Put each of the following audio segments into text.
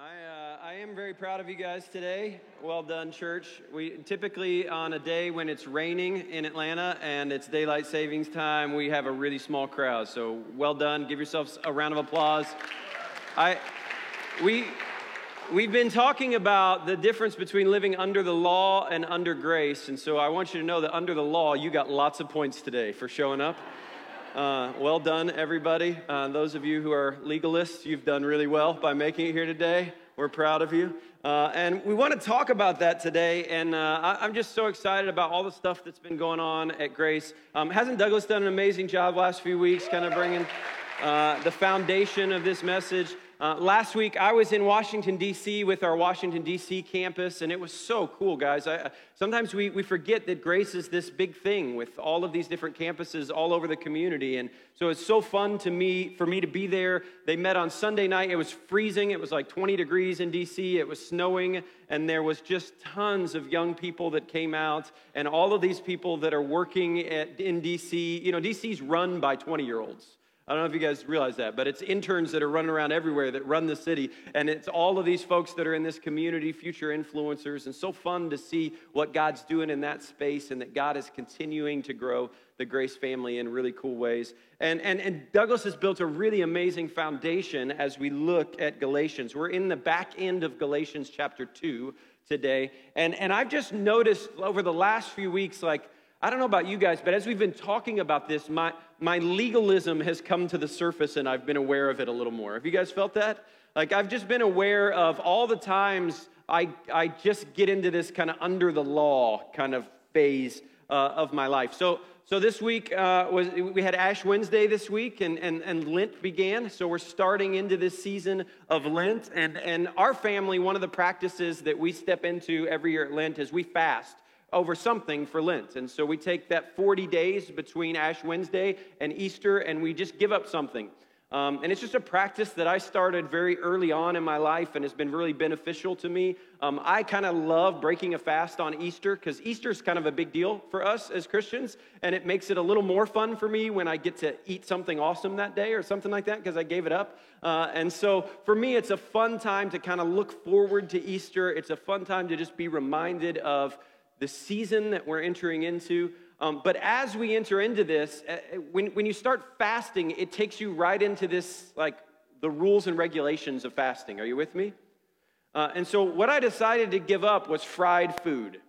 I, uh, I am very proud of you guys today. Well done, church. We typically, on a day when it's raining in Atlanta and it's daylight savings time, we have a really small crowd. So, well done. Give yourselves a round of applause. I, we, we've been talking about the difference between living under the law and under grace. And so, I want you to know that under the law, you got lots of points today for showing up. Uh, well done, everybody. Uh, those of you who are legalists, you've done really well by making it here today. We're proud of you. Uh, and we want to talk about that today. And uh, I, am just so excited about all the stuff that's been going on at Grace. Um, hasn't Douglas done an amazing job last few weeks, kind of bringing uh, the foundation of this message? Uh, last week, I was in Washington, D.C. with our Washington, D.C. campus, and it was so cool, guys. I, sometimes we, we forget that Grace is this big thing with all of these different campuses all over the community. And so it's so fun to me, for me to be there. They met on Sunday night. It was freezing. It was like 20 degrees in D.C. It was snowing, and there was just tons of young people that came out, and all of these people that are working at, in D.C. You know, D.C.'s run by 20 year olds. I don't know if you guys realize that, but it's interns that are running around everywhere that run the city. And it's all of these folks that are in this community, future influencers. And so fun to see what God's doing in that space and that God is continuing to grow the Grace family in really cool ways. And, and, and Douglas has built a really amazing foundation as we look at Galatians. We're in the back end of Galatians chapter 2 today. And, and I've just noticed over the last few weeks, like, I don't know about you guys, but as we've been talking about this, my, my legalism has come to the surface and I've been aware of it a little more. Have you guys felt that? Like, I've just been aware of all the times I, I just get into this kind of under the law kind of phase uh, of my life. So, so this week uh, was we had Ash Wednesday this week, and, and, and Lent began. So we're starting into this season of Lent, and and our family, one of the practices that we step into every year at Lent is we fast over something for Lent. And so we take that 40 days between Ash Wednesday and Easter and we just give up something. Um, and it's just a practice that I started very early on in my life and has been really beneficial to me. Um, I kind of love breaking a fast on Easter because Easter is kind of a big deal for us as Christians. And it makes it a little more fun for me when I get to eat something awesome that day or something like that because I gave it up. Uh, and so for me, it's a fun time to kind of look forward to Easter. It's a fun time to just be reminded of the season that we're entering into. Um, but as we enter into this, uh, when, when you start fasting, it takes you right into this, like the rules and regulations of fasting. Are you with me? Uh, and so what I decided to give up was fried food.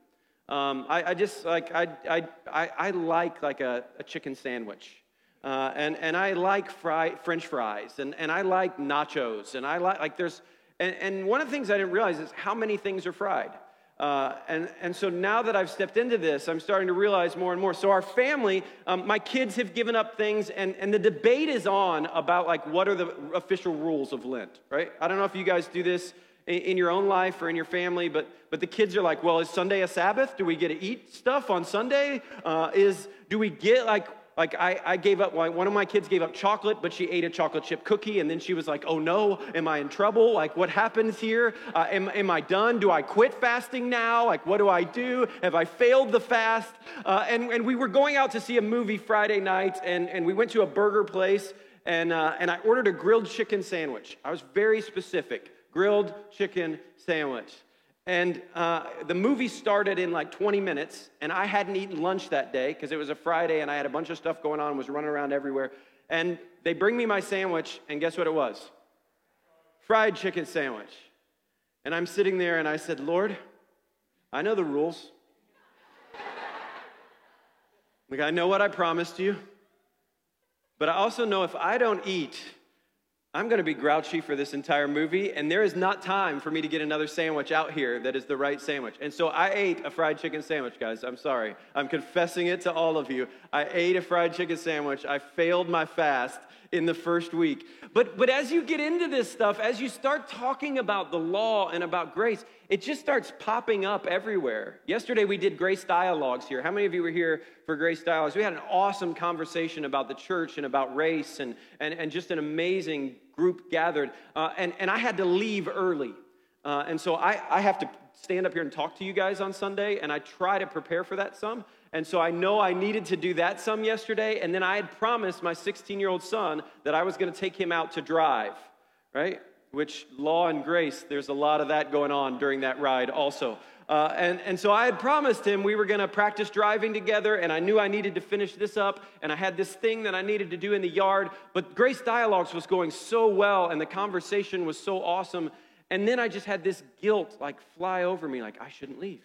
Um, I, I, just like I, I, I, I like like a, a chicken sandwich. Uh, and, and I like fry, French fries, and, and I like nachos, and I like, like there's, and, and one of the things I didn't realize is how many things are fried. Uh, and, and so now that I've stepped into this, I'm starting to realize more and more. So, our family, um, my kids have given up things, and, and the debate is on about like what are the official rules of Lent, right? I don't know if you guys do this in, in your own life or in your family, but, but the kids are like, well, is Sunday a Sabbath? Do we get to eat stuff on Sunday? Uh, is, do we get like, like, I, I gave up, one of my kids gave up chocolate, but she ate a chocolate chip cookie, and then she was like, oh no, am I in trouble? Like, what happens here? Uh, am, am I done? Do I quit fasting now? Like, what do I do? Have I failed the fast? Uh, and, and we were going out to see a movie Friday night, and, and we went to a burger place, and, uh, and I ordered a grilled chicken sandwich. I was very specific grilled chicken sandwich. And uh, the movie started in like 20 minutes, and I hadn't eaten lunch that day because it was a Friday and I had a bunch of stuff going on, was running around everywhere. And they bring me my sandwich, and guess what it was? Fried chicken sandwich. And I'm sitting there and I said, Lord, I know the rules. like, I know what I promised you, but I also know if I don't eat, I'm going to be grouchy for this entire movie, and there is not time for me to get another sandwich out here that is the right sandwich. And so I ate a fried chicken sandwich, guys. I'm sorry. I'm confessing it to all of you. I ate a fried chicken sandwich. I failed my fast in the first week. But, but as you get into this stuff, as you start talking about the law and about grace, it just starts popping up everywhere. Yesterday we did Grace Dialogues here. How many of you were here for Grace Dialogues? We had an awesome conversation about the church and about race and, and, and just an amazing group gathered. Uh, and, and I had to leave early. Uh, and so I, I have to stand up here and talk to you guys on Sunday, and I try to prepare for that some. And so I know I needed to do that some yesterday. And then I had promised my 16 year old son that I was going to take him out to drive, right? Which law and grace, there's a lot of that going on during that ride also. Uh, and, and so I had promised him we were going to practice driving together, and I knew I needed to finish this up, and I had this thing that I needed to do in the yard. But Grace Dialogues was going so well, and the conversation was so awesome. And then I just had this guilt like fly over me, like, I shouldn't leave.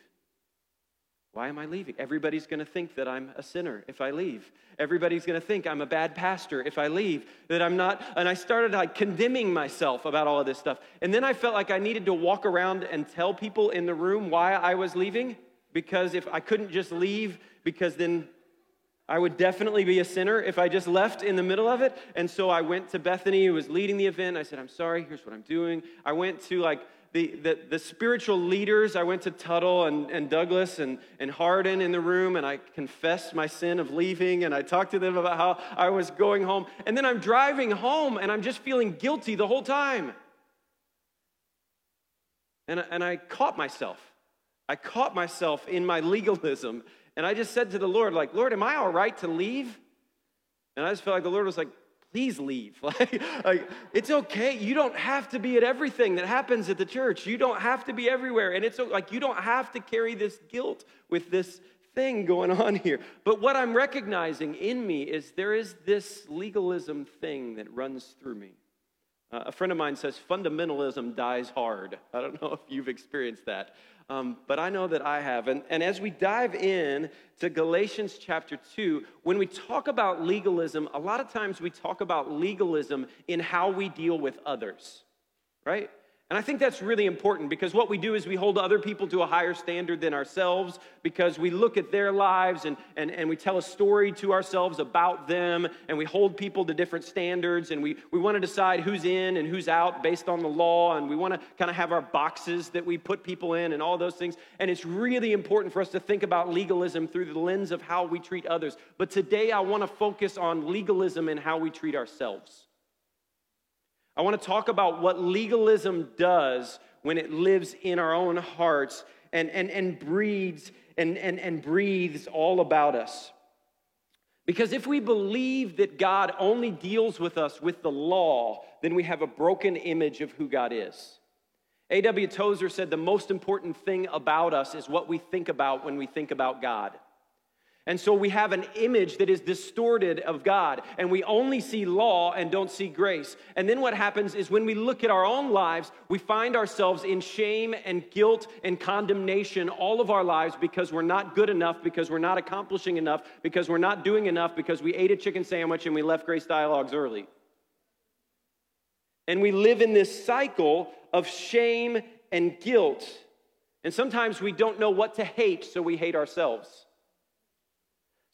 Why am I leaving? Everybody's going to think that I'm a sinner if I leave. Everybody's going to think I'm a bad pastor if I leave, that I'm not. And I started like condemning myself about all of this stuff. And then I felt like I needed to walk around and tell people in the room why I was leaving because if I couldn't just leave, because then I would definitely be a sinner if I just left in the middle of it. And so I went to Bethany, who was leading the event. I said, I'm sorry, here's what I'm doing. I went to like the, the, the, spiritual leaders, I went to Tuttle and, and Douglas and, and Hardin in the room, and I confessed my sin of leaving, and I talked to them about how I was going home. And then I'm driving home, and I'm just feeling guilty the whole time. And, and I caught myself. I caught myself in my legalism, and I just said to the Lord, like, Lord, am I all right to leave? And I just felt like the Lord was like, please leave. Like, like, it's okay. You don't have to be at everything that happens at the church. You don't have to be everywhere. And it's like you don't have to carry this guilt with this thing going on here. But what I'm recognizing in me is there is this legalism thing that runs through me. Uh, a friend of mine says fundamentalism dies hard. I don't know if you've experienced that. Um, but I know that I have. And, and as we dive in to Galatians chapter 2, when we talk about legalism, a lot of times we talk about legalism in how we deal with others, right? And I think that's really important because what we do is we hold other people to a higher standard than ourselves because we look at their lives and, and, and we tell a story to ourselves about them and we hold people to different standards and we, we want to decide who's in and who's out based on the law and we want to kind of have our boxes that we put people in and all those things. And it's really important for us to think about legalism through the lens of how we treat others. But today I want to focus on legalism and how we treat ourselves. I want to talk about what legalism does when it lives in our own hearts and, and, and breeds and, and, and breathes all about us. Because if we believe that God only deals with us with the law, then we have a broken image of who God is. A.W. Tozer said the most important thing about us is what we think about when we think about God. And so we have an image that is distorted of God, and we only see law and don't see grace. And then what happens is when we look at our own lives, we find ourselves in shame and guilt and condemnation all of our lives because we're not good enough, because we're not accomplishing enough, because we're not doing enough, because we ate a chicken sandwich and we left Grace Dialogues early. And we live in this cycle of shame and guilt. And sometimes we don't know what to hate, so we hate ourselves.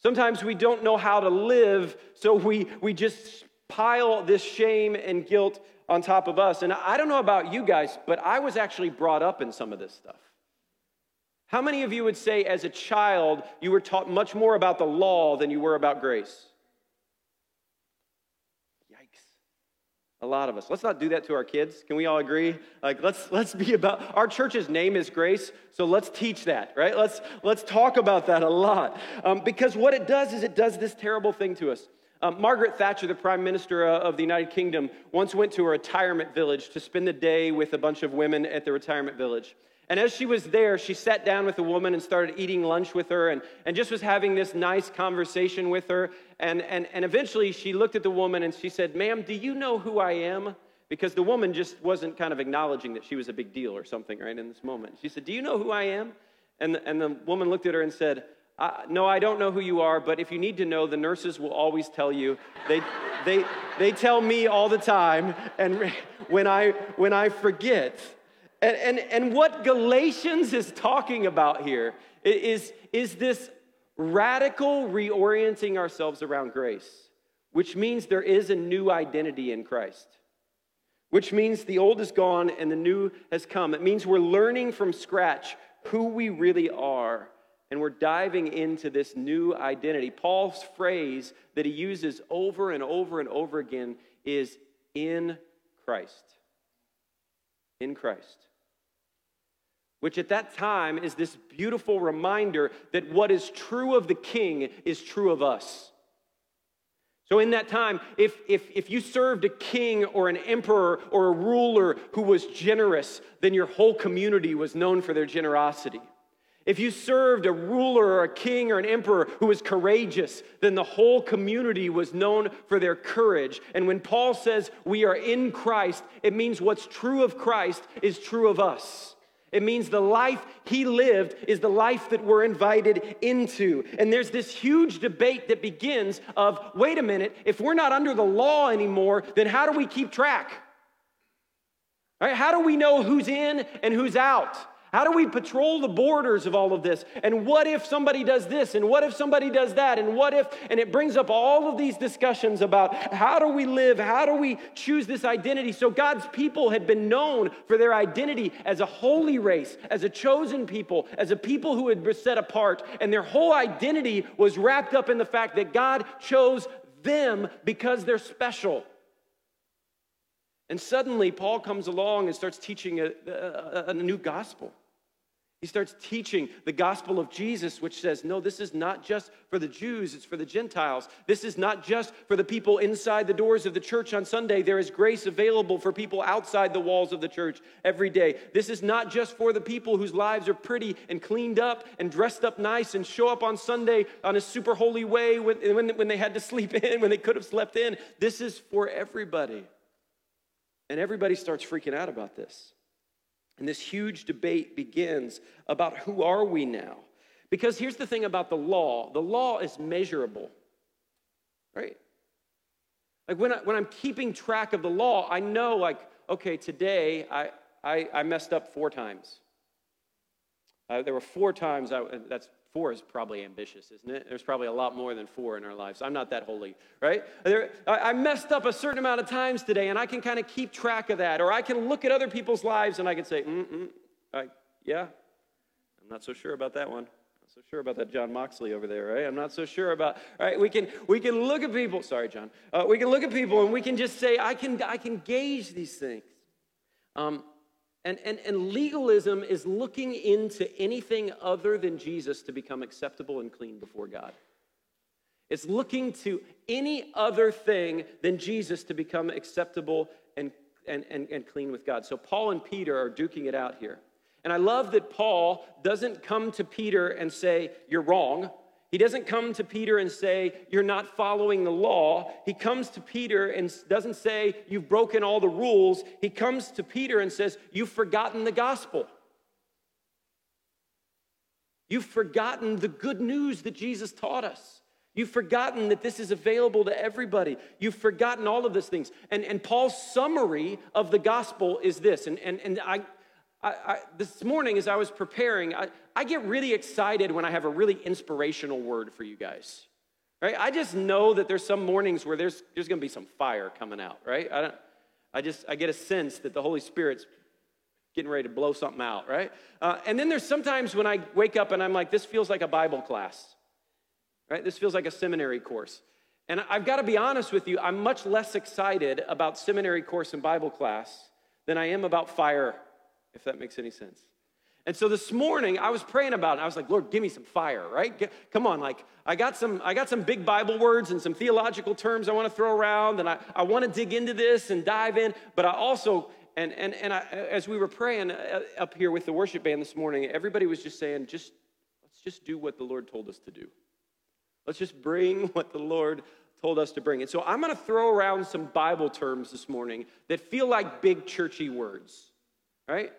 Sometimes we don't know how to live, so we, we just pile this shame and guilt on top of us. And I don't know about you guys, but I was actually brought up in some of this stuff. How many of you would say, as a child, you were taught much more about the law than you were about grace? A lot of us. Let's not do that to our kids. Can we all agree? Like let's let's be about our church's name is grace, so let's teach that, right? Let's let's talk about that a lot. Um, because what it does is it does this terrible thing to us. Um, Margaret Thatcher, the Prime Minister uh, of the United Kingdom, once went to a retirement village to spend the day with a bunch of women at the retirement village. And as she was there, she sat down with a woman and started eating lunch with her and, and just was having this nice conversation with her. And, and, and eventually she looked at the woman and she said, Ma'am, do you know who I am? Because the woman just wasn't kind of acknowledging that she was a big deal or something, right, in this moment. She said, Do you know who I am? And the, and the woman looked at her and said, no, I don't know who you are, but if you need to know, the nurses will always tell you. They, they, they tell me all the time, and when I, when I forget, and, and, and what Galatians is talking about here is, is this radical reorienting ourselves around grace, which means there is a new identity in Christ, which means the old is gone and the new has come. It means we're learning from scratch who we really are and we're diving into this new identity. Paul's phrase that he uses over and over and over again is in Christ. In Christ which at that time is this beautiful reminder that what is true of the king is true of us. So, in that time, if, if, if you served a king or an emperor or a ruler who was generous, then your whole community was known for their generosity. If you served a ruler or a king or an emperor who was courageous, then the whole community was known for their courage. And when Paul says we are in Christ, it means what's true of Christ is true of us. It means the life he lived is the life that we're invited into. And there's this huge debate that begins of wait a minute, if we're not under the law anymore, then how do we keep track? Right? How do we know who's in and who's out? How do we patrol the borders of all of this? And what if somebody does this? And what if somebody does that? And what if? And it brings up all of these discussions about how do we live? How do we choose this identity? So God's people had been known for their identity as a holy race, as a chosen people, as a people who had been set apart. And their whole identity was wrapped up in the fact that God chose them because they're special. And suddenly, Paul comes along and starts teaching a, a, a, new gospel. He starts teaching the gospel of Jesus, which says, no, this is not just for the Jews, it's for the Gentiles. This is not just for the people inside the doors of the church on Sunday. There is grace available for people outside the walls of the church every day. This is not just for the people whose lives are pretty and cleaned up and dressed up nice and show up on Sunday on a super holy way when, when, when they had to sleep in, when they could have slept in. This is for everybody. And everybody starts freaking out about this. And this huge debate begins about who are we now? Because here's the thing about the law the law is measurable, right? Like when, I, when I'm keeping track of the law, I know, like, okay, today I, I, I messed up four times. Uh, there were four times, I, that's Four is probably ambitious, isn't it? There's probably a lot more than four in our lives. I'm not that holy, right? There, I, messed up a certain amount of times today, and I can kind of keep track of that. Or I can look at other people's lives and I can say, mm I, yeah, I'm not so sure about that one. Not so sure about that John Moxley over there, right? I'm not so sure about, right? We can, we can look at people, sorry, John. Uh, we can look at people and we can just say, I can, I can gauge these things. Um, and, and, and legalism is looking into anything other than Jesus to become acceptable and clean before God. It's looking to any other thing than Jesus to become acceptable and, and, and, and clean with God. So Paul and Peter are duking it out here. And I love that Paul doesn't come to Peter and say, You're wrong. He doesn't come to Peter and say, You're not following the law. He comes to Peter and doesn't say, You've broken all the rules. He comes to Peter and says, You've forgotten the gospel. You've forgotten the good news that Jesus taught us. You've forgotten that this is available to everybody. You've forgotten all of these things. And, and Paul's summary of the gospel is this. And, and, and I, I, I, this morning, as I was preparing, I, I get really excited when I have a really inspirational word for you guys. Right? I just know that there's some mornings where there's, there's going to be some fire coming out, right? I, don't, I just I get a sense that the Holy Spirit's getting ready to blow something out, right? Uh, and then there's sometimes when I wake up and I'm like, this feels like a Bible class, right? This feels like a seminary course. And I've got to be honest with you, I'm much less excited about seminary course and Bible class than I am about fire if that makes any sense. And so this morning I was praying about it. I was like, Lord, give me some fire, right? Get, come on, like I got some, I got some big Bible words and some theological terms I want to throw around, and I, I want to dig into this and dive in. But I also, and and and I, as we were praying uh, up here with the worship band this morning, everybody was just saying, just let's just do what the Lord told us to do. Let's just bring what the Lord told us to bring. And so I'm going to throw around some Bible terms this morning that feel like big churchy words, right?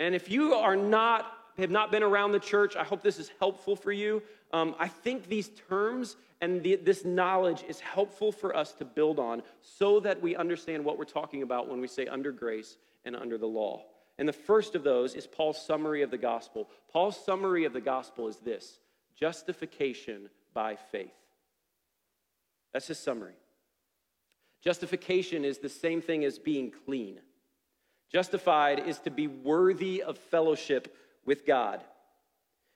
And if you are not, have not been around the church, I hope this is helpful for you. Um, I think these terms and the, this knowledge is helpful for us to build on so that we understand what we're talking about when we say under grace and under the law. And the first of those is Paul's summary of the gospel. Paul's summary of the gospel is this justification by faith. That's his summary. Justification is the same thing as being clean. Justified is to be worthy of fellowship with God.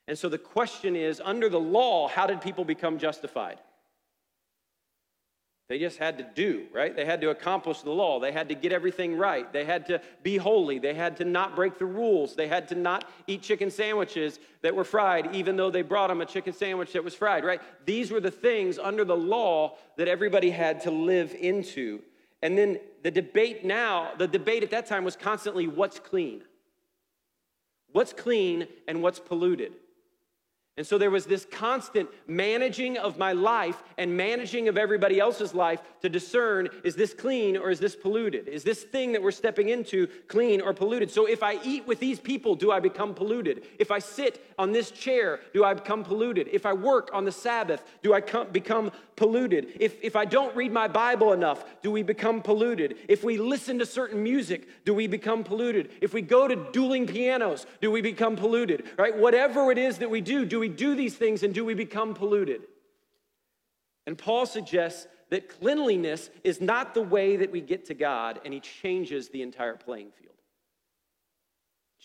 And so the question is under the law, how did people become justified? They just had to do, right? They had to accomplish the law. They had to get everything right. They had to be holy. They had to not break the rules. They had to not eat chicken sandwiches that were fried, even though they brought them a chicken sandwich that was fried, right? These were the things under the law that everybody had to live into. And then the debate now, the debate at that time was constantly what's clean? What's clean and what's polluted? And so there was this constant managing of my life and managing of everybody else's life to discern is this clean or is this polluted? Is this thing that we're stepping into clean or polluted? So if I eat with these people, do I become polluted? If I sit on this chair, do I become polluted? If I work on the Sabbath, do I become polluted? If, if I don't read my Bible enough, do we become polluted? If we listen to certain music, do we become polluted? If we go to dueling pianos, do we become polluted? Right? Whatever it is that we do, do do these things and do we become polluted? And Paul suggests that cleanliness is not the way that we get to God, and he changes the entire playing field.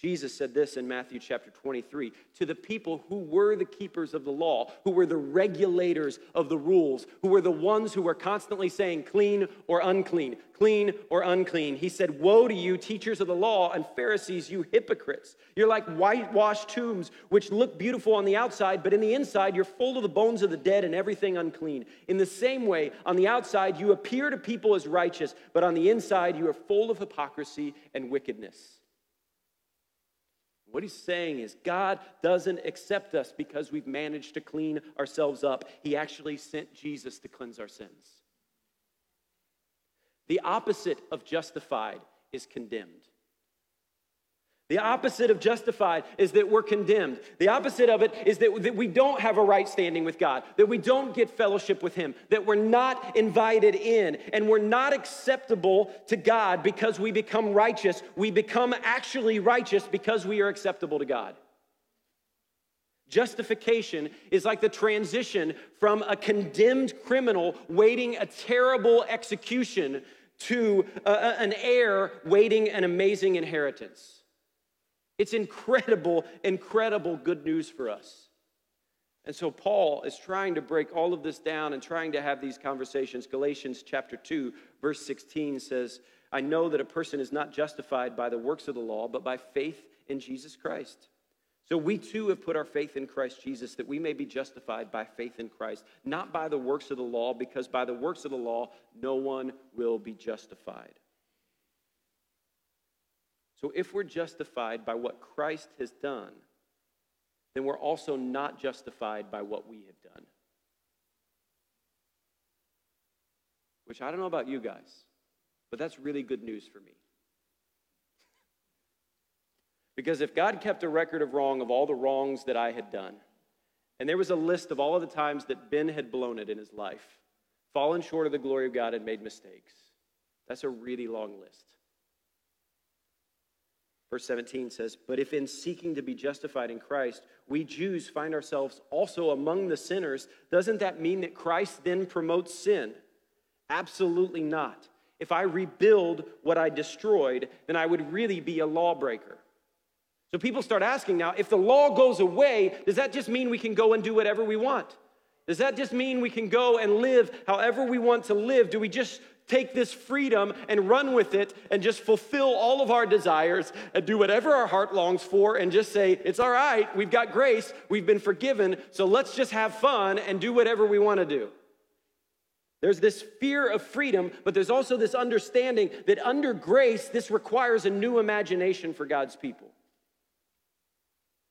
Jesus said this in Matthew chapter 23 to the people who were the keepers of the law, who were the regulators of the rules, who were the ones who were constantly saying clean or unclean, clean or unclean. He said, Woe to you, teachers of the law and Pharisees, you hypocrites. You're like whitewashed tombs, which look beautiful on the outside, but in the inside, you're full of the bones of the dead and everything unclean. In the same way, on the outside, you appear to people as righteous, but on the inside, you are full of hypocrisy and wickedness. What he's saying is, God doesn't accept us because we've managed to clean ourselves up. He actually sent Jesus to cleanse our sins. The opposite of justified is condemned. The opposite of justified is that we're condemned. The opposite of it is that, that we don't have a right standing with God, that we don't get fellowship with Him, that we're not invited in, and we're not acceptable to God because we become righteous. We become actually righteous because we are acceptable to God. Justification is like the transition from a condemned criminal waiting a terrible execution to a, an heir waiting an amazing inheritance. It's incredible, incredible good news for us. And so Paul is trying to break all of this down and trying to have these conversations. Galatians chapter 2, verse 16 says, I know that a person is not justified by the works of the law, but by faith in Jesus Christ. So we too have put our faith in Christ Jesus that we may be justified by faith in Christ, not by the works of the law, because by the works of the law, no one will be justified. So if we're justified by what Christ has done, then we're also not justified by what we have done. Which I don't know about you guys, but that's really good news for me. Because if God kept a record of wrong of all the wrongs that I had done, and there was a list of all of the times that Ben had blown it in his life, fallen short of the glory of God and made mistakes, that's a really long list. Verse 17 says, But if in seeking to be justified in Christ, we Jews find ourselves also among the sinners, doesn't that mean that Christ then promotes sin? Absolutely not. If I rebuild what I destroyed, then I would really be a lawbreaker. So people start asking now if the law goes away, does that just mean we can go and do whatever we want? Does that just mean we can go and live however we want to live? Do we just take this freedom and run with it and just fulfill all of our desires and do whatever our heart longs for and just say, it's all right, we've got grace, we've been forgiven, so let's just have fun and do whatever we want to do. There's this fear of freedom, but there's also this understanding that under grace, this requires a new imagination for God's people.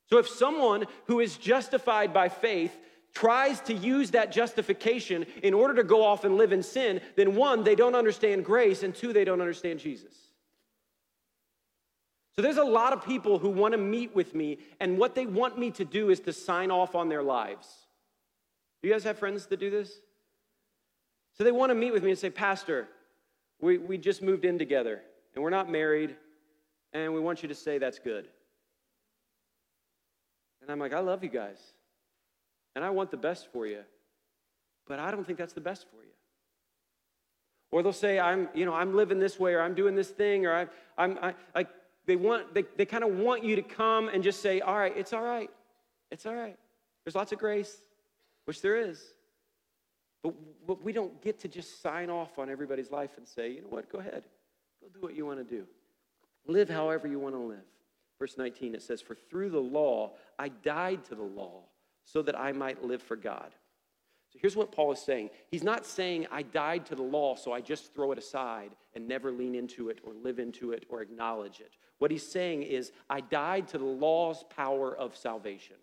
So if someone who is justified by faith tries to use that justification in order to go off and live in sin, then one, they don't understand grace, and two, they don't understand Jesus. So there's a lot of people who want to meet with me, and what they want me to do is to sign off on their lives. Do you guys have friends that do this? So they want to meet with me and say, Pastor, we, we just moved in together, and we're not married, and we want you to say that's good. And I'm like, I love you guys and I want the best for you, but I don't think that's the best for you. Or they'll say, I'm, you know, I'm living this way, or I'm doing this thing, or I'm, I'm, I, they want, they, they kind of want you to come and just say, all right, it's all right. It's all right. There's lots of grace, which there is. But, but we don't get to just sign off on everybody's life and say, you know what, go ahead. Go do what you want to do. Live however you want to live. Verse 19, it says, For through the law I died to the law so that I might live for God. So here's what Paul is saying. He's not saying, I died to the law, so I just throw it aside and never lean into it or live into it or acknowledge it. What he's saying is, I died to the law's power of salvation.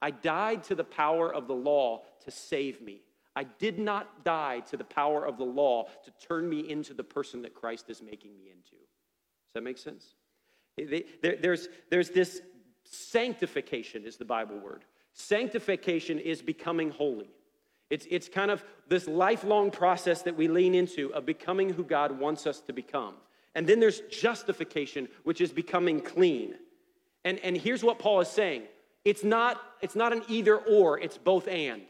I died to the power of the law to save me. I did not die to the power of the law to turn me into the person that Christ is making me into. Does that make sense? There's, there's this sanctification, is the Bible word. Sanctification is becoming holy. It's, it's kind of this lifelong process that we lean into of becoming who God wants us to become. And then there's justification, which is becoming clean. And, and here's what Paul is saying it's not, it's not an either or, it's both and.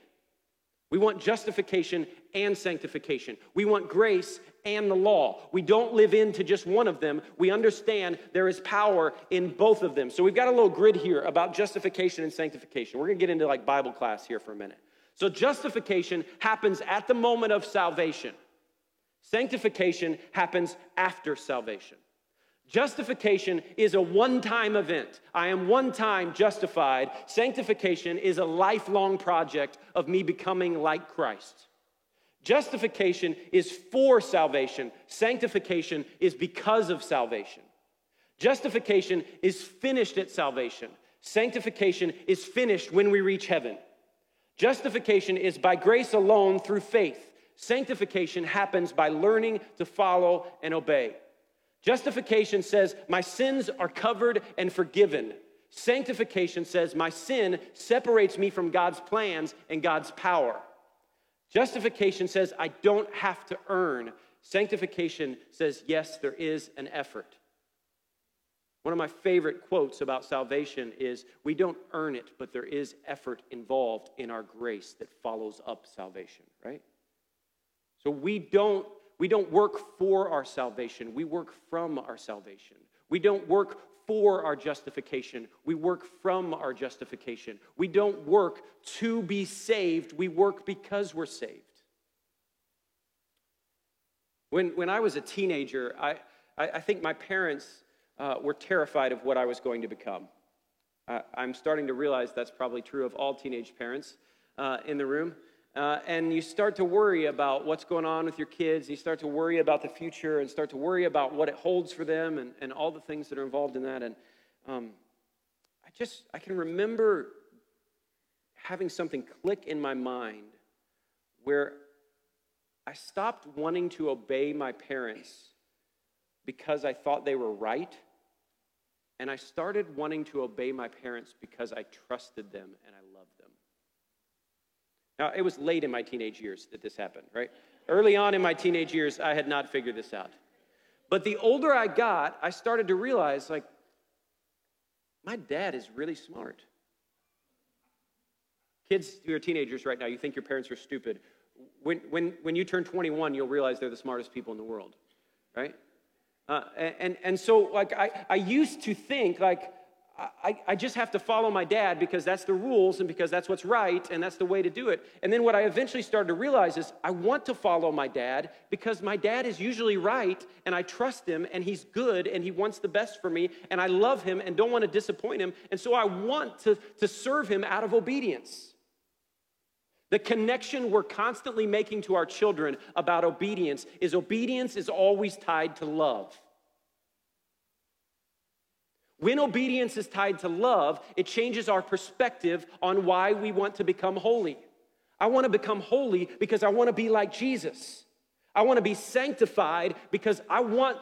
We want justification and sanctification. We want grace and the law. We don't live into just one of them. We understand there is power in both of them. So we've got a little grid here about justification and sanctification. We're going to get into like Bible class here for a minute. So justification happens at the moment of salvation. Sanctification happens after salvation. Justification is a one time event. I am one time justified. Sanctification is a lifelong project of me becoming like Christ. Justification is for salvation, sanctification is because of salvation. Justification is finished at salvation, sanctification is finished when we reach heaven. Justification is by grace alone through faith. Sanctification happens by learning to follow and obey. Justification says, My sins are covered and forgiven. Sanctification says, My sin separates me from God's plans and God's power. Justification says, I don't have to earn. Sanctification says, Yes, there is an effort. One of my favorite quotes about salvation is We don't earn it, but there is effort involved in our grace that follows up salvation, right? So we don't we don't work for our salvation, we work from our salvation. We don't work for our justification, we work from our justification. We don't work to be saved, we work because we're saved. When, when I was a teenager, I, I, I think my parents uh, were terrified of what I was going to become. Uh, I'm starting to realize that's probably true of all teenage parents uh, in the room. Uh, and you start to worry about what's going on with your kids. You start to worry about the future and start to worry about what it holds for them and, and all the things that are involved in that. And um, I just, I can remember having something click in my mind where I stopped wanting to obey my parents because I thought they were right. And I started wanting to obey my parents because I trusted them and I now, it was late in my teenage years that this happened, right? Early on in my teenage years, I had not figured this out. But the older I got, I started to realize, like, my dad is really smart. Kids who are teenagers right now, you think your parents are stupid. When, when, when you turn 21, you'll realize they're the smartest people in the world, right? Uh, and, and so, like, I, I used to think, like, I, I just have to follow my dad because that's the rules and because that's what's right and that's the way to do it. And then what I eventually started to realize is I want to follow my dad because my dad is usually right and I trust him and he's good and he wants the best for me and I love him and don't want to disappoint him. And so I want to, to serve him out of obedience. The connection we're constantly making to our children about obedience is obedience is always tied to love. When obedience is tied to love, it changes our perspective on why we want to become holy. I want to become holy because I want to be like Jesus. I want to be sanctified because I want,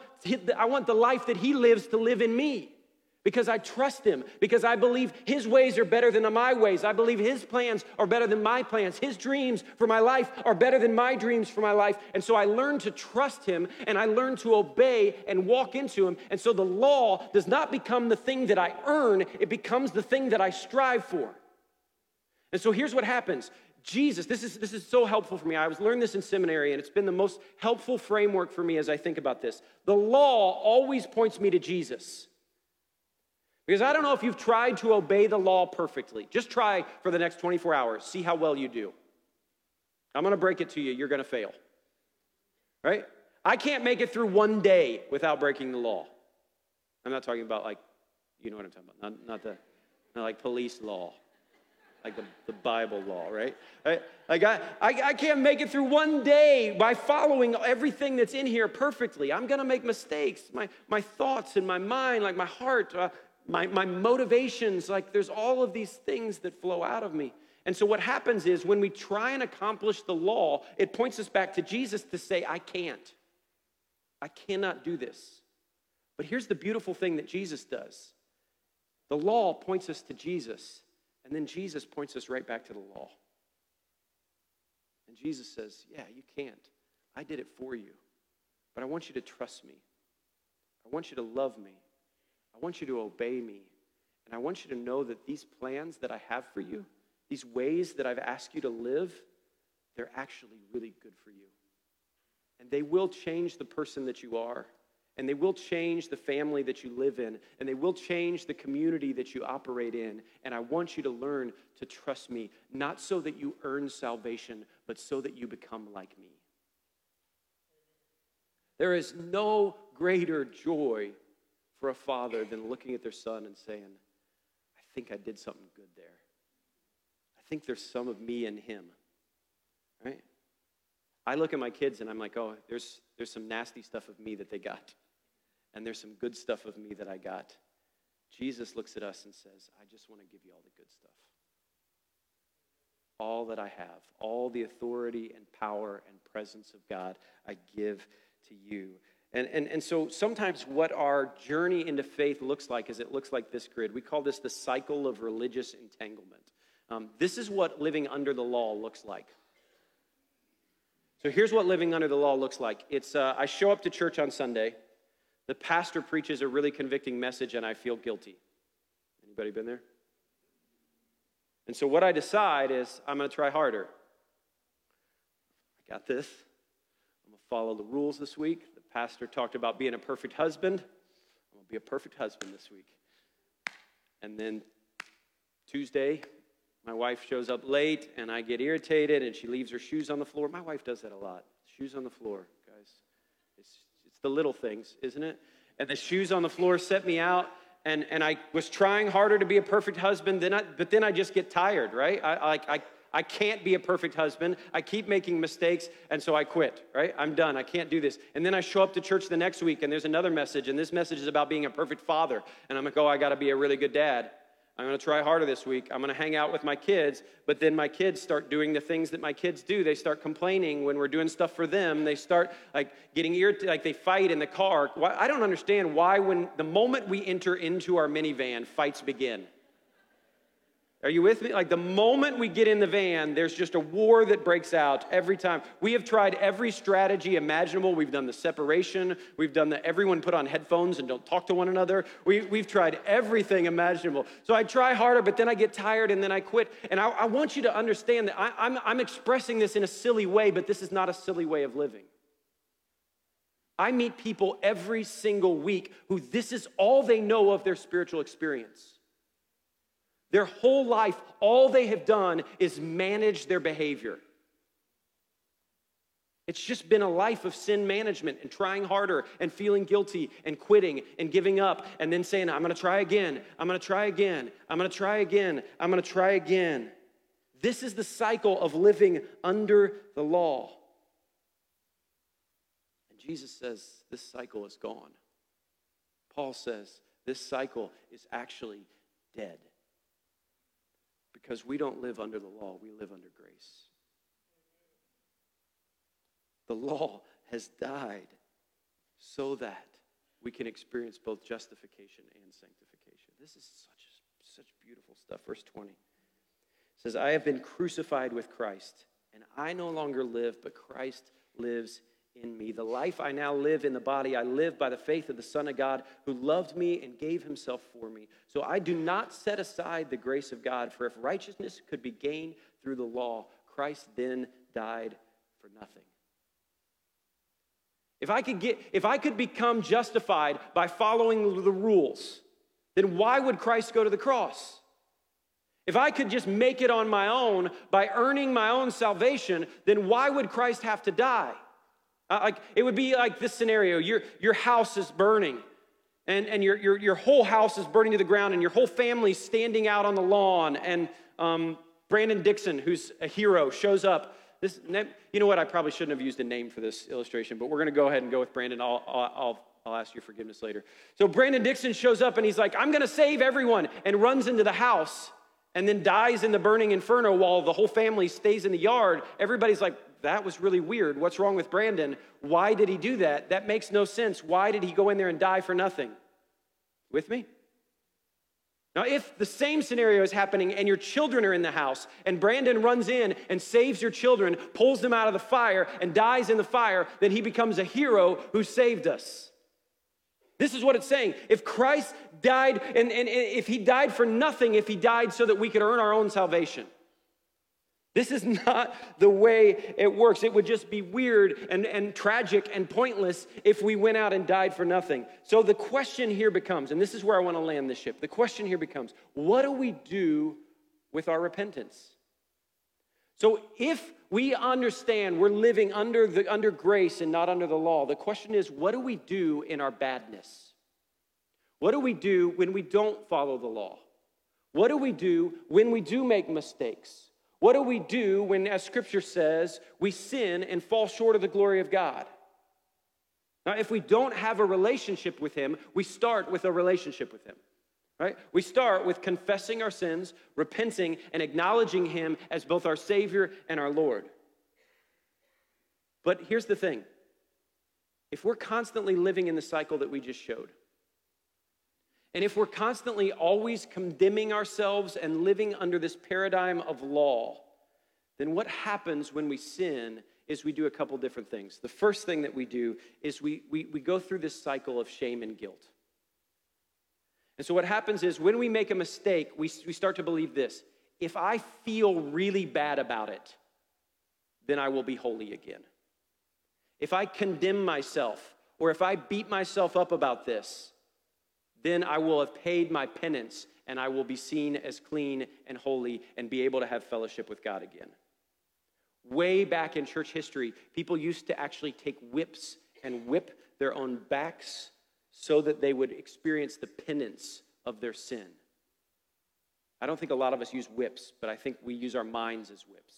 I want the life that He lives to live in me because I trust him, because I believe his ways are better than my ways. I believe his plans are better than my plans. His dreams for my life are better than my dreams for my life. And so I learn to trust him and I learn to obey and walk into him. And so the law does not become the thing that I earn, it becomes the thing that I strive for. And so here's what happens. Jesus, this is, this is so helpful for me. I was learning this in seminary, and it's been the most helpful framework for me as I think about this. The law always points me to Jesus. Because I don't know if you've tried to obey the law perfectly. Just try for the next 24 hours, see how well you do. I'm going to break it to you. You're going to fail. Right? I can't make it through one day without breaking the law. I'm not talking about like, you know what I'm talking about, not, not the, not like police law, like the, the Bible law, right? right? Like I, I, I can't make it through one day by following everything that's in here perfectly. I'm gonna make mistakes. My, my thoughts and my mind, like my heart, uh, my, my motivations, like there's all of these things that flow out of me. And so what happens is when we try and accomplish the law, it points us back to Jesus to say, I can't. I cannot do this. But here's the beautiful thing that Jesus does the law points us to Jesus, and then Jesus points us right back to the law. And Jesus says, Yeah, you can't. I did it for you. But I want you to trust me. I want you to love me. I want you to obey me. And I want you to know that these plans that I have for you, these ways that I've asked you to live, they're actually really good for you. And they will change the person that you are. And they will change the family that you live in. And they will change the community that you operate in. And I want you to learn to trust me, not so that you earn salvation, but so that you become like me. There is no greater joy for a father than looking at their son and saying, I think I did something good there. I think there's some of me in him. Right? I look at my kids and I'm like, oh, there's, there's some nasty stuff of me that they got. And there's some good stuff of me that I got. Jesus looks at us and says, I just want to give you all the good stuff. All that I have, all the authority and power and presence of God, I give to you. And, and, and so sometimes what our journey into faith looks like is it looks like this grid. We call this the cycle of religious entanglement. Um, this is what living under the law looks like. So here's what living under the law looks like. It's uh, I show up to church on Sunday. The pastor preaches a really convicting message, and I feel guilty. Anybody been there? And so what I decide is I'm going to try harder. I got this. Follow the rules this week. The pastor talked about being a perfect husband. I'm going to be a perfect husband this week. And then Tuesday, my wife shows up late and I get irritated and she leaves her shoes on the floor. My wife does that a lot. Shoes on the floor, guys. It's, it's the little things, isn't it? And the shoes on the floor set me out. And, and I was trying harder to be a perfect husband, then I, but then I just get tired, right? I, I, I, I can't be a perfect husband. I keep making mistakes, and so I quit, right? I'm done. I can't do this. And then I show up to church the next week, and there's another message, and this message is about being a perfect father. And I'm like, oh, I got to be a really good dad. I'm going to try harder this week. I'm going to hang out with my kids, but then my kids start doing the things that my kids do. They start complaining when we're doing stuff for them. They start like getting irritated, like they fight in the car. I don't understand why when the moment we enter into our minivan, fights begin. Are you with me? Like the moment we get in the van, there's just a war that breaks out every time. We have tried every strategy imaginable. We've done the separation. We've done the everyone put on headphones and don't talk to one another. We, we've tried everything imaginable. So I try harder, but then I get tired and then I quit. And I, I want you to understand that I, I'm, I'm expressing this in a silly way, but this is not a silly way of living. I meet people every single week who this is all they know of their spiritual experience. Their whole life, all they have done is manage their behavior. It's just been a life of sin management and trying harder and feeling guilty and quitting and giving up and then saying, I'm gonna try again, I'm gonna try again, I'm gonna try again, I'm gonna try again. This is the cycle of living under the law. And Jesus says this cycle is gone. Paul says this cycle is actually dead because we don't live under the law, we live under grace. The law has died so that we can experience both justification and sanctification. This is such, such beautiful stuff. Verse 20 says, I have been crucified with Christ, and I no longer live, but Christ lives in me. The life I now live in the body, I live by the faith of the Son of God who loved me and gave himself for me. So I do not set aside the grace of God, for if righteousness could be gained through the law, Christ then died for nothing. If I could get if I could become justified by following the rules, then why would Christ go to the cross? If I could just make it on my own by earning my own salvation, then why would Christ have to die? Like it would be like this scenario: your your house is burning, and and your your your whole house is burning to the ground, and your whole family's standing out on the lawn, and um, Brandon Dixon, who's a hero, shows up. This, you know what? I probably shouldn't have used a name for this illustration, but we're going to go ahead and go with Brandon. I'll, I'll, I'll ask your forgiveness later. So Brandon Dixon shows up and he's like, I'm to save everyone, and runs into the house and then dies in the burning inferno while the whole family stays in the yard. Everybody's like, that was really weird. What's wrong with Brandon? Why did he do that? That makes no sense. Why did he go in there and die for nothing? With me? Now, if the same scenario is happening and your children are in the house, and Brandon runs in and saves your children, pulls them out of the fire, and dies in the fire, then he becomes a hero who saved us. This is what it's saying. If Christ died, and, and, and if he died for nothing, if he died so that we could earn our own salvation, this is not the way it works. It would just be weird and, and tragic and pointless if we went out and died for nothing. So the question here becomes, and this is where I want to land the ship the question here becomes what do we do with our repentance? So if we understand we're living under, the, under grace and not under the law, the question is what do we do in our badness? What do we do when we don't follow the law? What do we do when we do make mistakes? What do we do when, as scripture says, we sin and fall short of the glory of God? Now, if we don't have a relationship with Him, we start with a relationship with Him, right? We start with confessing our sins, repenting, and acknowledging Him as both our Savior and our Lord. But here's the thing if we're constantly living in the cycle that we just showed, and if we're constantly always condemning ourselves and living under this paradigm of law, then what happens when we sin is we do a couple different things. The first thing that we do is we, we, we go through this cycle of shame and guilt. And so what happens is when we make a mistake, we, we start to believe this if I feel really bad about it, then I will be holy again. If I condemn myself, or if I beat myself up about this, then I will have paid my penance and I will be seen as clean and holy and be able to have fellowship with God again. Way back in church history, people used to actually take whips and whip their own backs so that they would experience the penance of their sin. I don't think a lot of us use whips, but I think we use our minds as whips.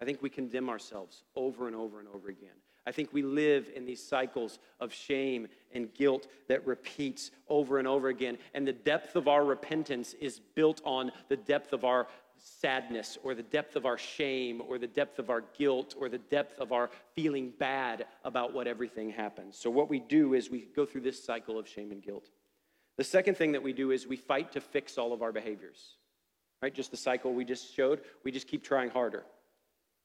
I think we condemn ourselves over and over and over again. I think we live in these cycles of shame and guilt that repeats over and over again. And the depth of our repentance is built on the depth of our sadness or the depth of our shame or the depth of our guilt or the depth of our feeling bad about what everything happens. So, what we do is we go through this cycle of shame and guilt. The second thing that we do is we fight to fix all of our behaviors, right? Just the cycle we just showed. We just keep trying harder.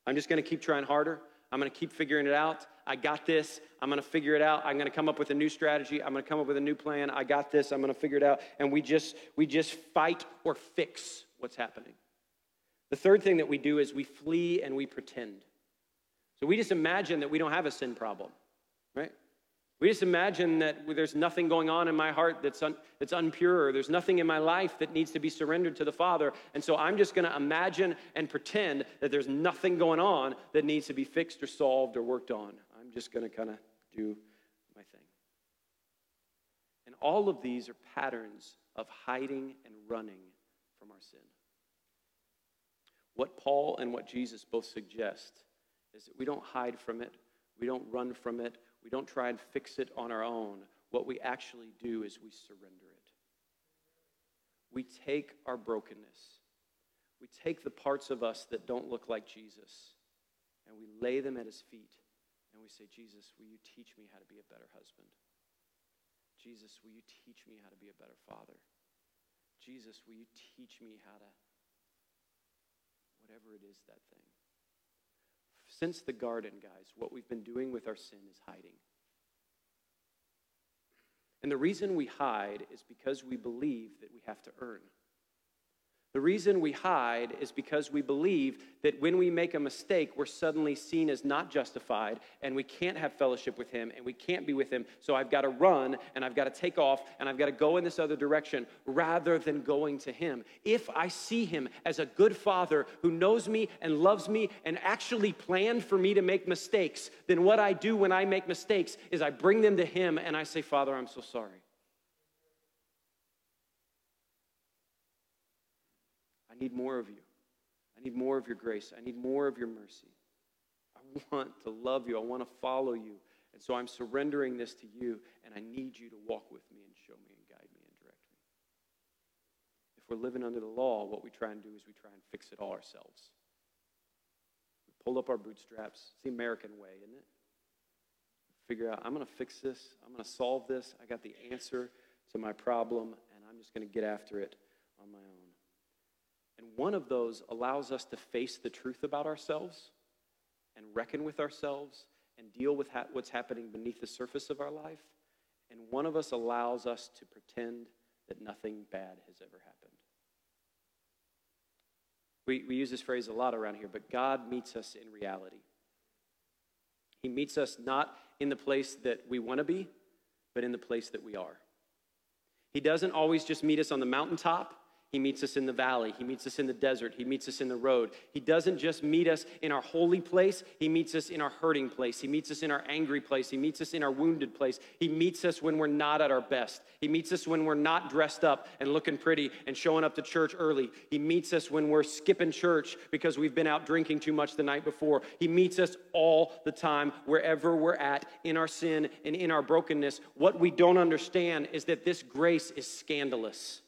I'm just going to keep trying harder. I'm going to keep figuring it out. I got this. I'm going to figure it out. I'm going to come up with a new strategy. I'm going to come up with a new plan. I got this. I'm going to figure it out. And we just we just fight or fix what's happening. The third thing that we do is we flee and we pretend. So we just imagine that we don't have a sin problem, right? We just imagine that there's nothing going on in my heart that's, un, that's unpure, there's nothing in my life that needs to be surrendered to the Father. And so I'm just going to imagine and pretend that there's nothing going on that needs to be fixed or solved or worked on. I'm just going to kind of do my thing. And all of these are patterns of hiding and running from our sin. What Paul and what Jesus both suggest is that we don't hide from it, we don't run from it we don't try and fix it on our own. What we actually do is we surrender it. We take our brokenness, we take the parts of us that don't look like Jesus, and we lay them at his feet. And we say, Jesus, will you teach me how to be a better husband? Jesus, will you teach me how to be a better father? Jesus, will you teach me how to, whatever it is, that thing. Since the garden, guys, what we've been doing with our sin is hiding. And the reason we hide is because we believe that we have to earn. The reason we hide is because we believe that when we make a mistake, we're suddenly seen as not justified and we can't have fellowship with Him and we can't be with Him. So I've got to run and I've got to take off and I've got to go in this other direction rather than going to Him. If I see Him as a good Father who knows me and loves me and actually planned for me to make mistakes, then what I do when I make mistakes is I bring them to Him and I say, Father, I'm so sorry. Need more of you. I need more of your grace. I need more of your mercy. I want to love you. I want to follow you. And so I'm surrendering this to you, and I need you to walk with me and show me and guide me and direct me. If we're living under the law, what we try and do is we try and fix it all ourselves. We pull up our bootstraps. It's the American way, isn't it? Figure out, I'm going to fix this. I'm going to solve this. I got the answer to my problem, and I'm just going to get after it on my own. And one of those allows us to face the truth about ourselves and reckon with ourselves and deal with ha- what's happening beneath the surface of our life. And one of us allows us to pretend that nothing bad has ever happened. We, we use this phrase a lot around here, but God meets us in reality. He meets us not in the place that we want to be, but in the place that we are. He doesn't always just meet us on the mountaintop. He meets us in the valley. He meets us in the desert. He meets us in the road. He doesn't just meet us in our holy place, He meets us in our hurting place. He meets us in our angry place. He meets us in our wounded place. He meets us when we're not at our best. He meets us when we're not dressed up and looking pretty and showing up to church early. He meets us when we're skipping church because we've been out drinking too much the night before. He meets us all the time, wherever we're at, in our sin and in our brokenness. What we don't understand is that this grace is scandalous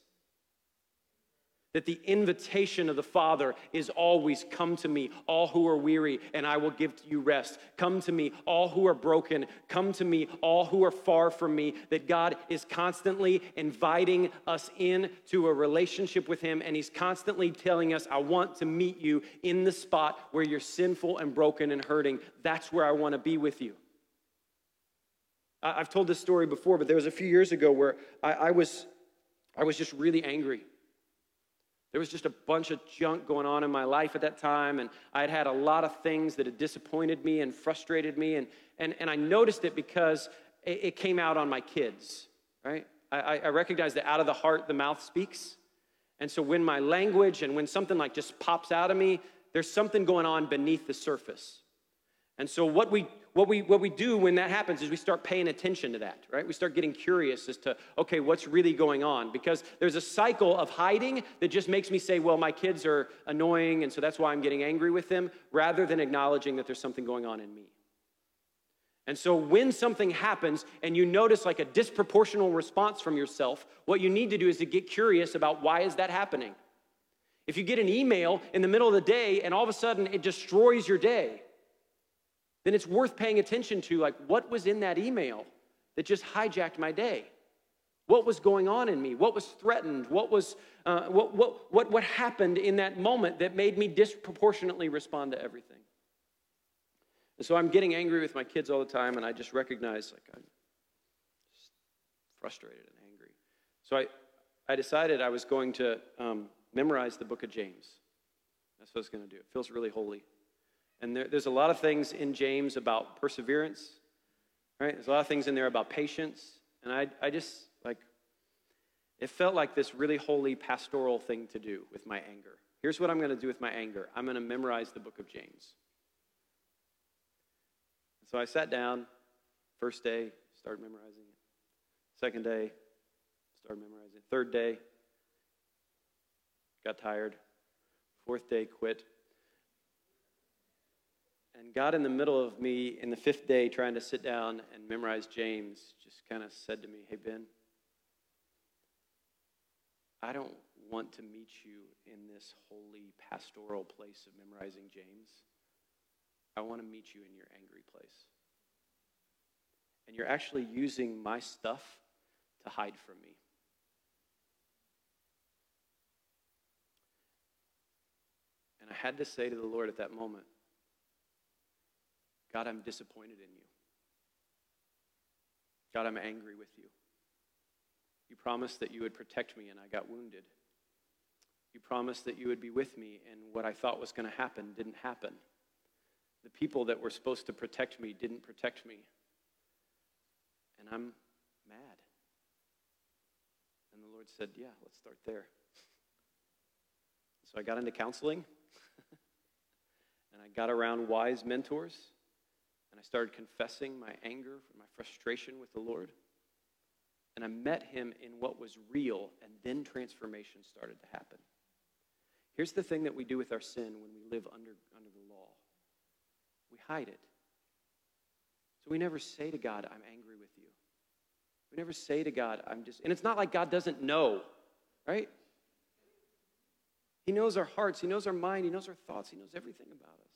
that the invitation of the Father is always come to me, all who are weary, and I will give to you rest. Come to me, all who are broken. Come to me, all who are far from me. That God is constantly inviting us into a relationship with Him, and He's constantly telling us, I want to meet you in the spot where you're sinful and broken and hurting. That's where I want to be with you. I've told this story before, but there was a few years ago where I, I was, I was just really angry. There was just a bunch of junk going on in my life at that time, and I had had a lot of things that had disappointed me and frustrated me, and, and, and I noticed it because it, it came out on my kids, right? I, I recognized that out of the heart, the mouth speaks. And so when my language and when something like just pops out of me, there's something going on beneath the surface. And so what we what we what we do when that happens is we start paying attention to that, right? We start getting curious as to okay, what's really going on because there's a cycle of hiding that just makes me say, well, my kids are annoying and so that's why I'm getting angry with them rather than acknowledging that there's something going on in me. And so when something happens and you notice like a disproportional response from yourself, what you need to do is to get curious about why is that happening? If you get an email in the middle of the day and all of a sudden it destroys your day, then it's worth paying attention to like what was in that email that just hijacked my day? What was going on in me? What was threatened? What was uh, what, what, what, what happened in that moment that made me disproportionately respond to everything? And so i'm getting angry with my kids all the time and i just recognize like i'm just frustrated and angry. So i, I decided i was going to um, memorize the book of james. That's what i was going to do. It feels really holy and there, there's a lot of things in James about perseverance, right? There's a lot of things in there about patience. And I, I just, like, it felt like this really holy pastoral thing to do with my anger. Here's what I'm going to do with my anger I'm going to memorize the book of James. So I sat down, first day, started memorizing it. Second day, started memorizing it. Third day, got tired. Fourth day, quit. And God, in the middle of me in the fifth day trying to sit down and memorize James, just kind of said to me, Hey, Ben, I don't want to meet you in this holy pastoral place of memorizing James. I want to meet you in your angry place. And you're actually using my stuff to hide from me. And I had to say to the Lord at that moment, God, I'm disappointed in you. God, I'm angry with you. You promised that you would protect me, and I got wounded. You promised that you would be with me, and what I thought was going to happen didn't happen. The people that were supposed to protect me didn't protect me. And I'm mad. And the Lord said, Yeah, let's start there. So I got into counseling, and I got around wise mentors, and I started confessing my anger, my frustration with the Lord. And I met him in what was real, and then transformation started to happen. Here's the thing that we do with our sin when we live under, under the law we hide it. So we never say to God, I'm angry with you. We never say to God, I'm just, and it's not like God doesn't know, right? He knows our hearts, He knows our mind, He knows our thoughts, He knows everything about us.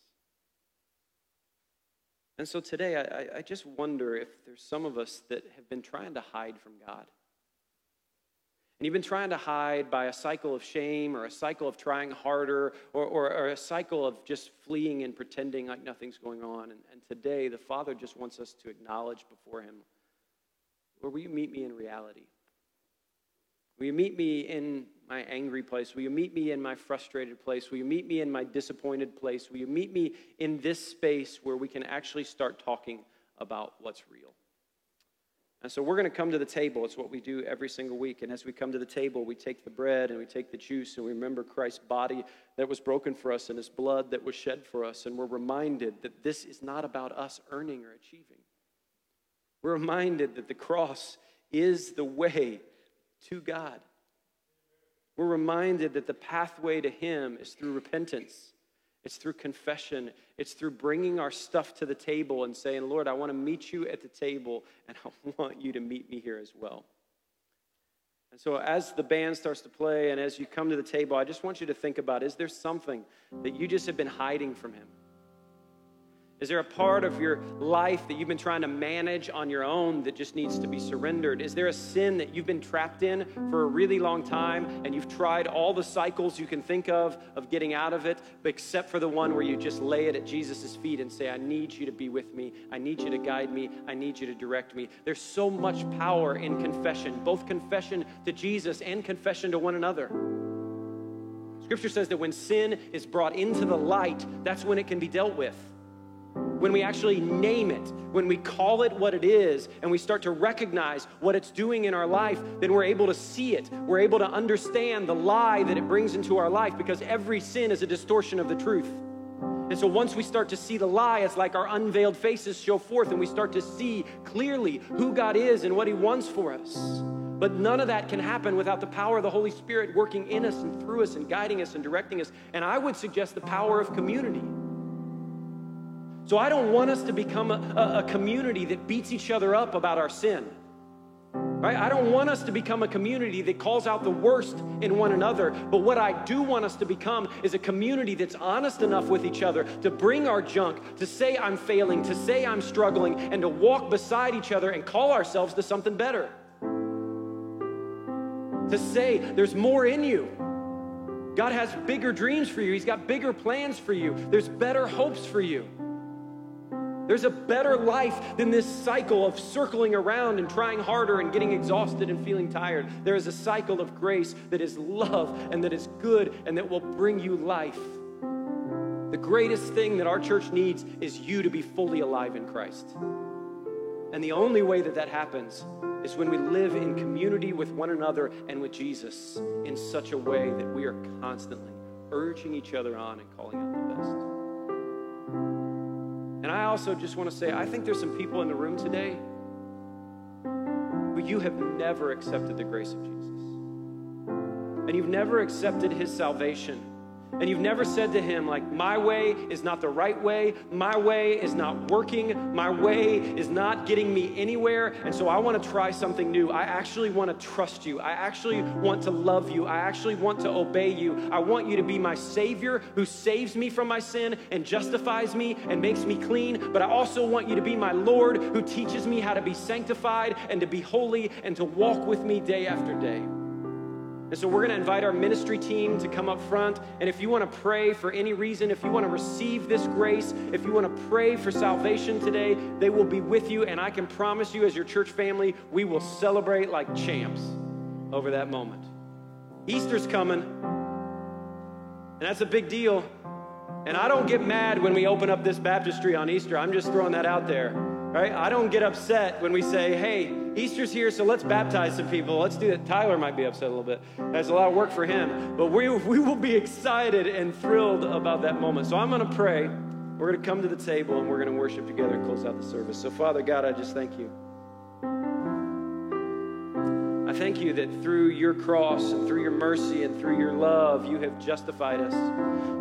And so today, I, I just wonder if there's some of us that have been trying to hide from God. And you've been trying to hide by a cycle of shame or a cycle of trying harder or, or, or a cycle of just fleeing and pretending like nothing's going on. And, and today, the Father just wants us to acknowledge before Him Lord, will you meet me in reality? Will you meet me in my angry place? Will you meet me in my frustrated place? Will you meet me in my disappointed place? Will you meet me in this space where we can actually start talking about what's real? And so we're going to come to the table. It's what we do every single week. And as we come to the table, we take the bread and we take the juice and we remember Christ's body that was broken for us and his blood that was shed for us. And we're reminded that this is not about us earning or achieving. We're reminded that the cross is the way to God. We're reminded that the pathway to Him is through repentance, it's through confession, it's through bringing our stuff to the table and saying, Lord, I want to meet you at the table, and I want you to meet me here as well. And so, as the band starts to play and as you come to the table, I just want you to think about is there something that you just have been hiding from Him? Is there a part of your life that you've been trying to manage on your own that just needs to be surrendered? Is there a sin that you've been trapped in for a really long time and you've tried all the cycles you can think of of getting out of it, except for the one where you just lay it at Jesus' feet and say, I need you to be with me. I need you to guide me. I need you to direct me. There's so much power in confession, both confession to Jesus and confession to one another. Scripture says that when sin is brought into the light, that's when it can be dealt with when we actually name it, when we call it what it is, and we start to recognize what it's doing in our life, then we're able to see it. We're able to understand the lie that it brings into our life because every sin is a distortion of the truth. And so once we start to see the lie, it's like our unveiled faces show forth, and we start to see clearly who God is and what He wants for us. But none of that can happen without the power of the Holy Spirit working in us and through us and guiding us and directing us. And I would suggest the power of community. So I don't want us to become a, a, community that beats each other up about our sin. Right? I don't want us to become a community that calls out the worst in one another. But what I do want us to become is a community that's honest enough with each other to bring our junk, to say I'm failing, to say I'm struggling, and to walk beside each other and call ourselves to something better. To say there's more in you. God has bigger dreams for you, He's got bigger plans for you, there's better hopes for you. There's a better life than this cycle of circling around and trying harder and getting exhausted and feeling tired. There is a cycle of grace that is love and that is good and that will bring you life. The greatest thing that our church needs is you to be fully alive in Christ. And the only way that that happens is when we live in community with one another and with Jesus in such a way that we are constantly urging each other on and calling out the best. And I also just want to say, I think there's some people in the room today who you have never accepted the grace of Jesus. And you've never accepted his salvation and you've never said to him, like, my way is not the right way, my way is not working, my way is not getting me anywhere, and so I want to try something new. I actually want to trust you. I actually want to love you. I actually want to obey you. I want you to be my Savior who saves me from my sin and justifies me and makes me clean, but I also want you to be my Lord who teaches me how to be sanctified and to be holy and to walk with me day after day. And so we're going to invite our ministry team to come up front. And if you want to pray for any reason, if you want to receive this grace, if you want to pray for salvation today, they will be with you. And I can promise you, as your church family, we will celebrate like champs over that moment. Easter's coming. And that's a big deal. And I don't get mad when we open up this baptistry on Easter. I'm just throwing that out there. Right? I don't get upset when we say, hey, Easter's here, so let's baptize some people. Let's do that. Tyler might be upset a little bit. That's a lot of work for him. But we, we will be excited and thrilled about that moment. So I'm going to pray. We're going to come to the table and we're going to worship together and close out the service. So, Father God, I just thank you. Thank you that through your cross and through your mercy and through your love, you have justified us.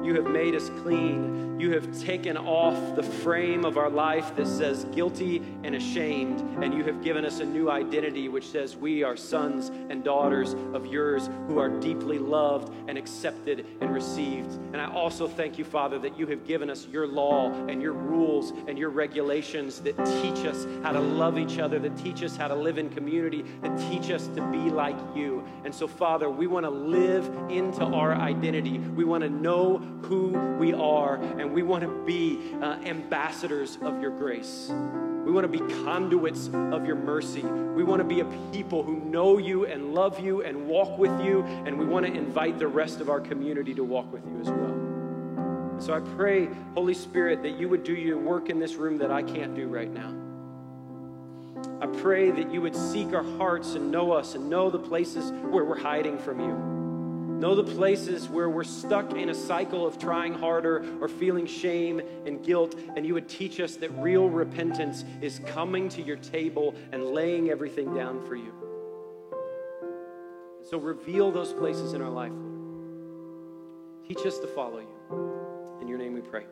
You have made us clean. You have taken off the frame of our life that says guilty and ashamed, and you have given us a new identity which says we are sons and daughters of yours who are deeply loved and accepted and received. And I also thank you, Father, that you have given us your law and your rules and your regulations that teach us how to love each other, that teach us how to live in community, that teach us be like you. And so, Father, we want to live into our identity. We want to know who we are, and we want to be uh, ambassadors of your grace. We want to be conduits of your mercy. We want to be a people who know you and love you and walk with you, and we want to invite the rest of our community to walk with you as well. So I pray, Holy Spirit, that you would do your work in this room that I can't do right now. I pray that you would seek our hearts and know us and know the places where we're hiding from you. Know the places where we're stuck in a cycle of trying harder or feeling shame and guilt, and you would teach us that real repentance is coming to your table and laying everything down for you. So reveal those places in our life, Lord. Teach us to follow you. In your name we pray.